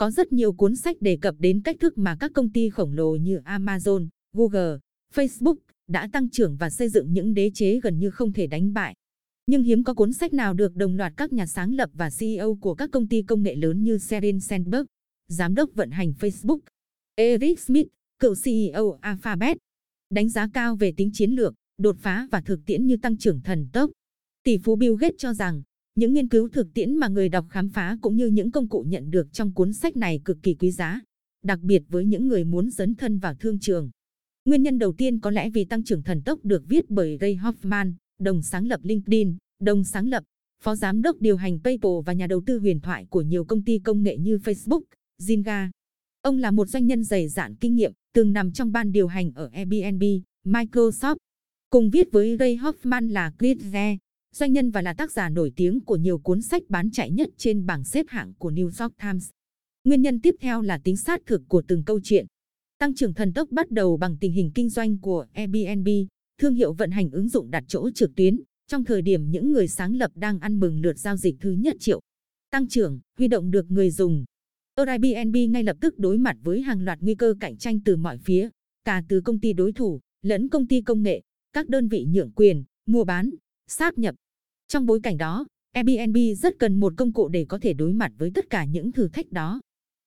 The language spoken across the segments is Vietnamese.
Có rất nhiều cuốn sách đề cập đến cách thức mà các công ty khổng lồ như Amazon, Google, Facebook đã tăng trưởng và xây dựng những đế chế gần như không thể đánh bại. Nhưng hiếm có cuốn sách nào được đồng loạt các nhà sáng lập và CEO của các công ty công nghệ lớn như Sheryl Sandberg, giám đốc vận hành Facebook, Eric Smith, cựu CEO Alphabet, đánh giá cao về tính chiến lược, đột phá và thực tiễn như tăng trưởng thần tốc. Tỷ phú Bill Gates cho rằng, những nghiên cứu thực tiễn mà người đọc khám phá cũng như những công cụ nhận được trong cuốn sách này cực kỳ quý giá, đặc biệt với những người muốn dấn thân vào thương trường. Nguyên nhân đầu tiên có lẽ vì tăng trưởng thần tốc được viết bởi Ray Hoffman, đồng sáng lập LinkedIn, đồng sáng lập, phó giám đốc điều hành PayPal và nhà đầu tư huyền thoại của nhiều công ty công nghệ như Facebook, Zynga. Ông là một doanh nhân dày dạn kinh nghiệm, từng nằm trong ban điều hành ở Airbnb, Microsoft. Cùng viết với Ray Hoffman là Chris Re, doanh nhân và là tác giả nổi tiếng của nhiều cuốn sách bán chạy nhất trên bảng xếp hạng của New York Times. Nguyên nhân tiếp theo là tính sát thực của từng câu chuyện. Tăng trưởng thần tốc bắt đầu bằng tình hình kinh doanh của Airbnb, thương hiệu vận hành ứng dụng đặt chỗ trực tuyến, trong thời điểm những người sáng lập đang ăn mừng lượt giao dịch thứ nhất triệu. Tăng trưởng, huy động được người dùng. Airbnb ngay lập tức đối mặt với hàng loạt nguy cơ cạnh tranh từ mọi phía, cả từ công ty đối thủ, lẫn công ty công nghệ, các đơn vị nhượng quyền, mua bán, sáp nhập. Trong bối cảnh đó, Airbnb rất cần một công cụ để có thể đối mặt với tất cả những thử thách đó.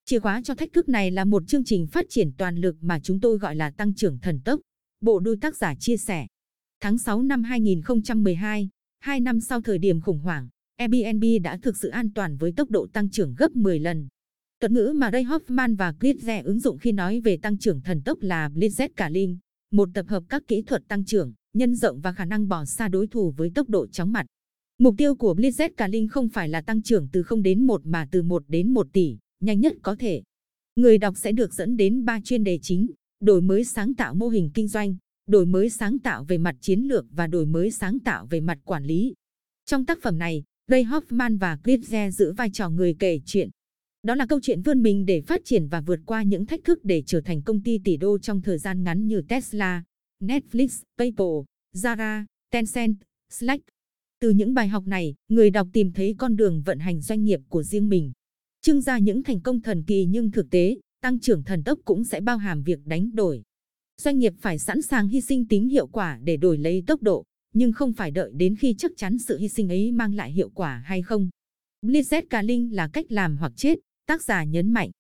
Chìa khóa cho thách thức này là một chương trình phát triển toàn lực mà chúng tôi gọi là tăng trưởng thần tốc. Bộ đôi tác giả chia sẻ. Tháng 6 năm 2012, hai năm sau thời điểm khủng hoảng, Airbnb đã thực sự an toàn với tốc độ tăng trưởng gấp 10 lần. Thuật ngữ mà Ray Hoffman và Glitze ứng dụng khi nói về tăng trưởng thần tốc là Blitzscaling, một tập hợp các kỹ thuật tăng trưởng, nhân rộng và khả năng bỏ xa đối thủ với tốc độ chóng mặt. Mục tiêu của Blitzscaling không phải là tăng trưởng từ 0 đến 1 mà từ 1 đến 1 tỷ, nhanh nhất có thể. Người đọc sẽ được dẫn đến 3 chuyên đề chính, đổi mới sáng tạo mô hình kinh doanh, đổi mới sáng tạo về mặt chiến lược và đổi mới sáng tạo về mặt quản lý. Trong tác phẩm này, Ray Hoffman và Glitze giữ vai trò người kể chuyện. Đó là câu chuyện vươn mình để phát triển và vượt qua những thách thức để trở thành công ty tỷ đô trong thời gian ngắn như Tesla, Netflix, PayPal, Zara, Tencent, Slack. Từ những bài học này, người đọc tìm thấy con đường vận hành doanh nghiệp của riêng mình. Trưng ra những thành công thần kỳ nhưng thực tế, tăng trưởng thần tốc cũng sẽ bao hàm việc đánh đổi. Doanh nghiệp phải sẵn sàng hy sinh tính hiệu quả để đổi lấy tốc độ, nhưng không phải đợi đến khi chắc chắn sự hy sinh ấy mang lại hiệu quả hay không. Blizzard Cả là cách làm hoặc chết, tác giả nhấn mạnh.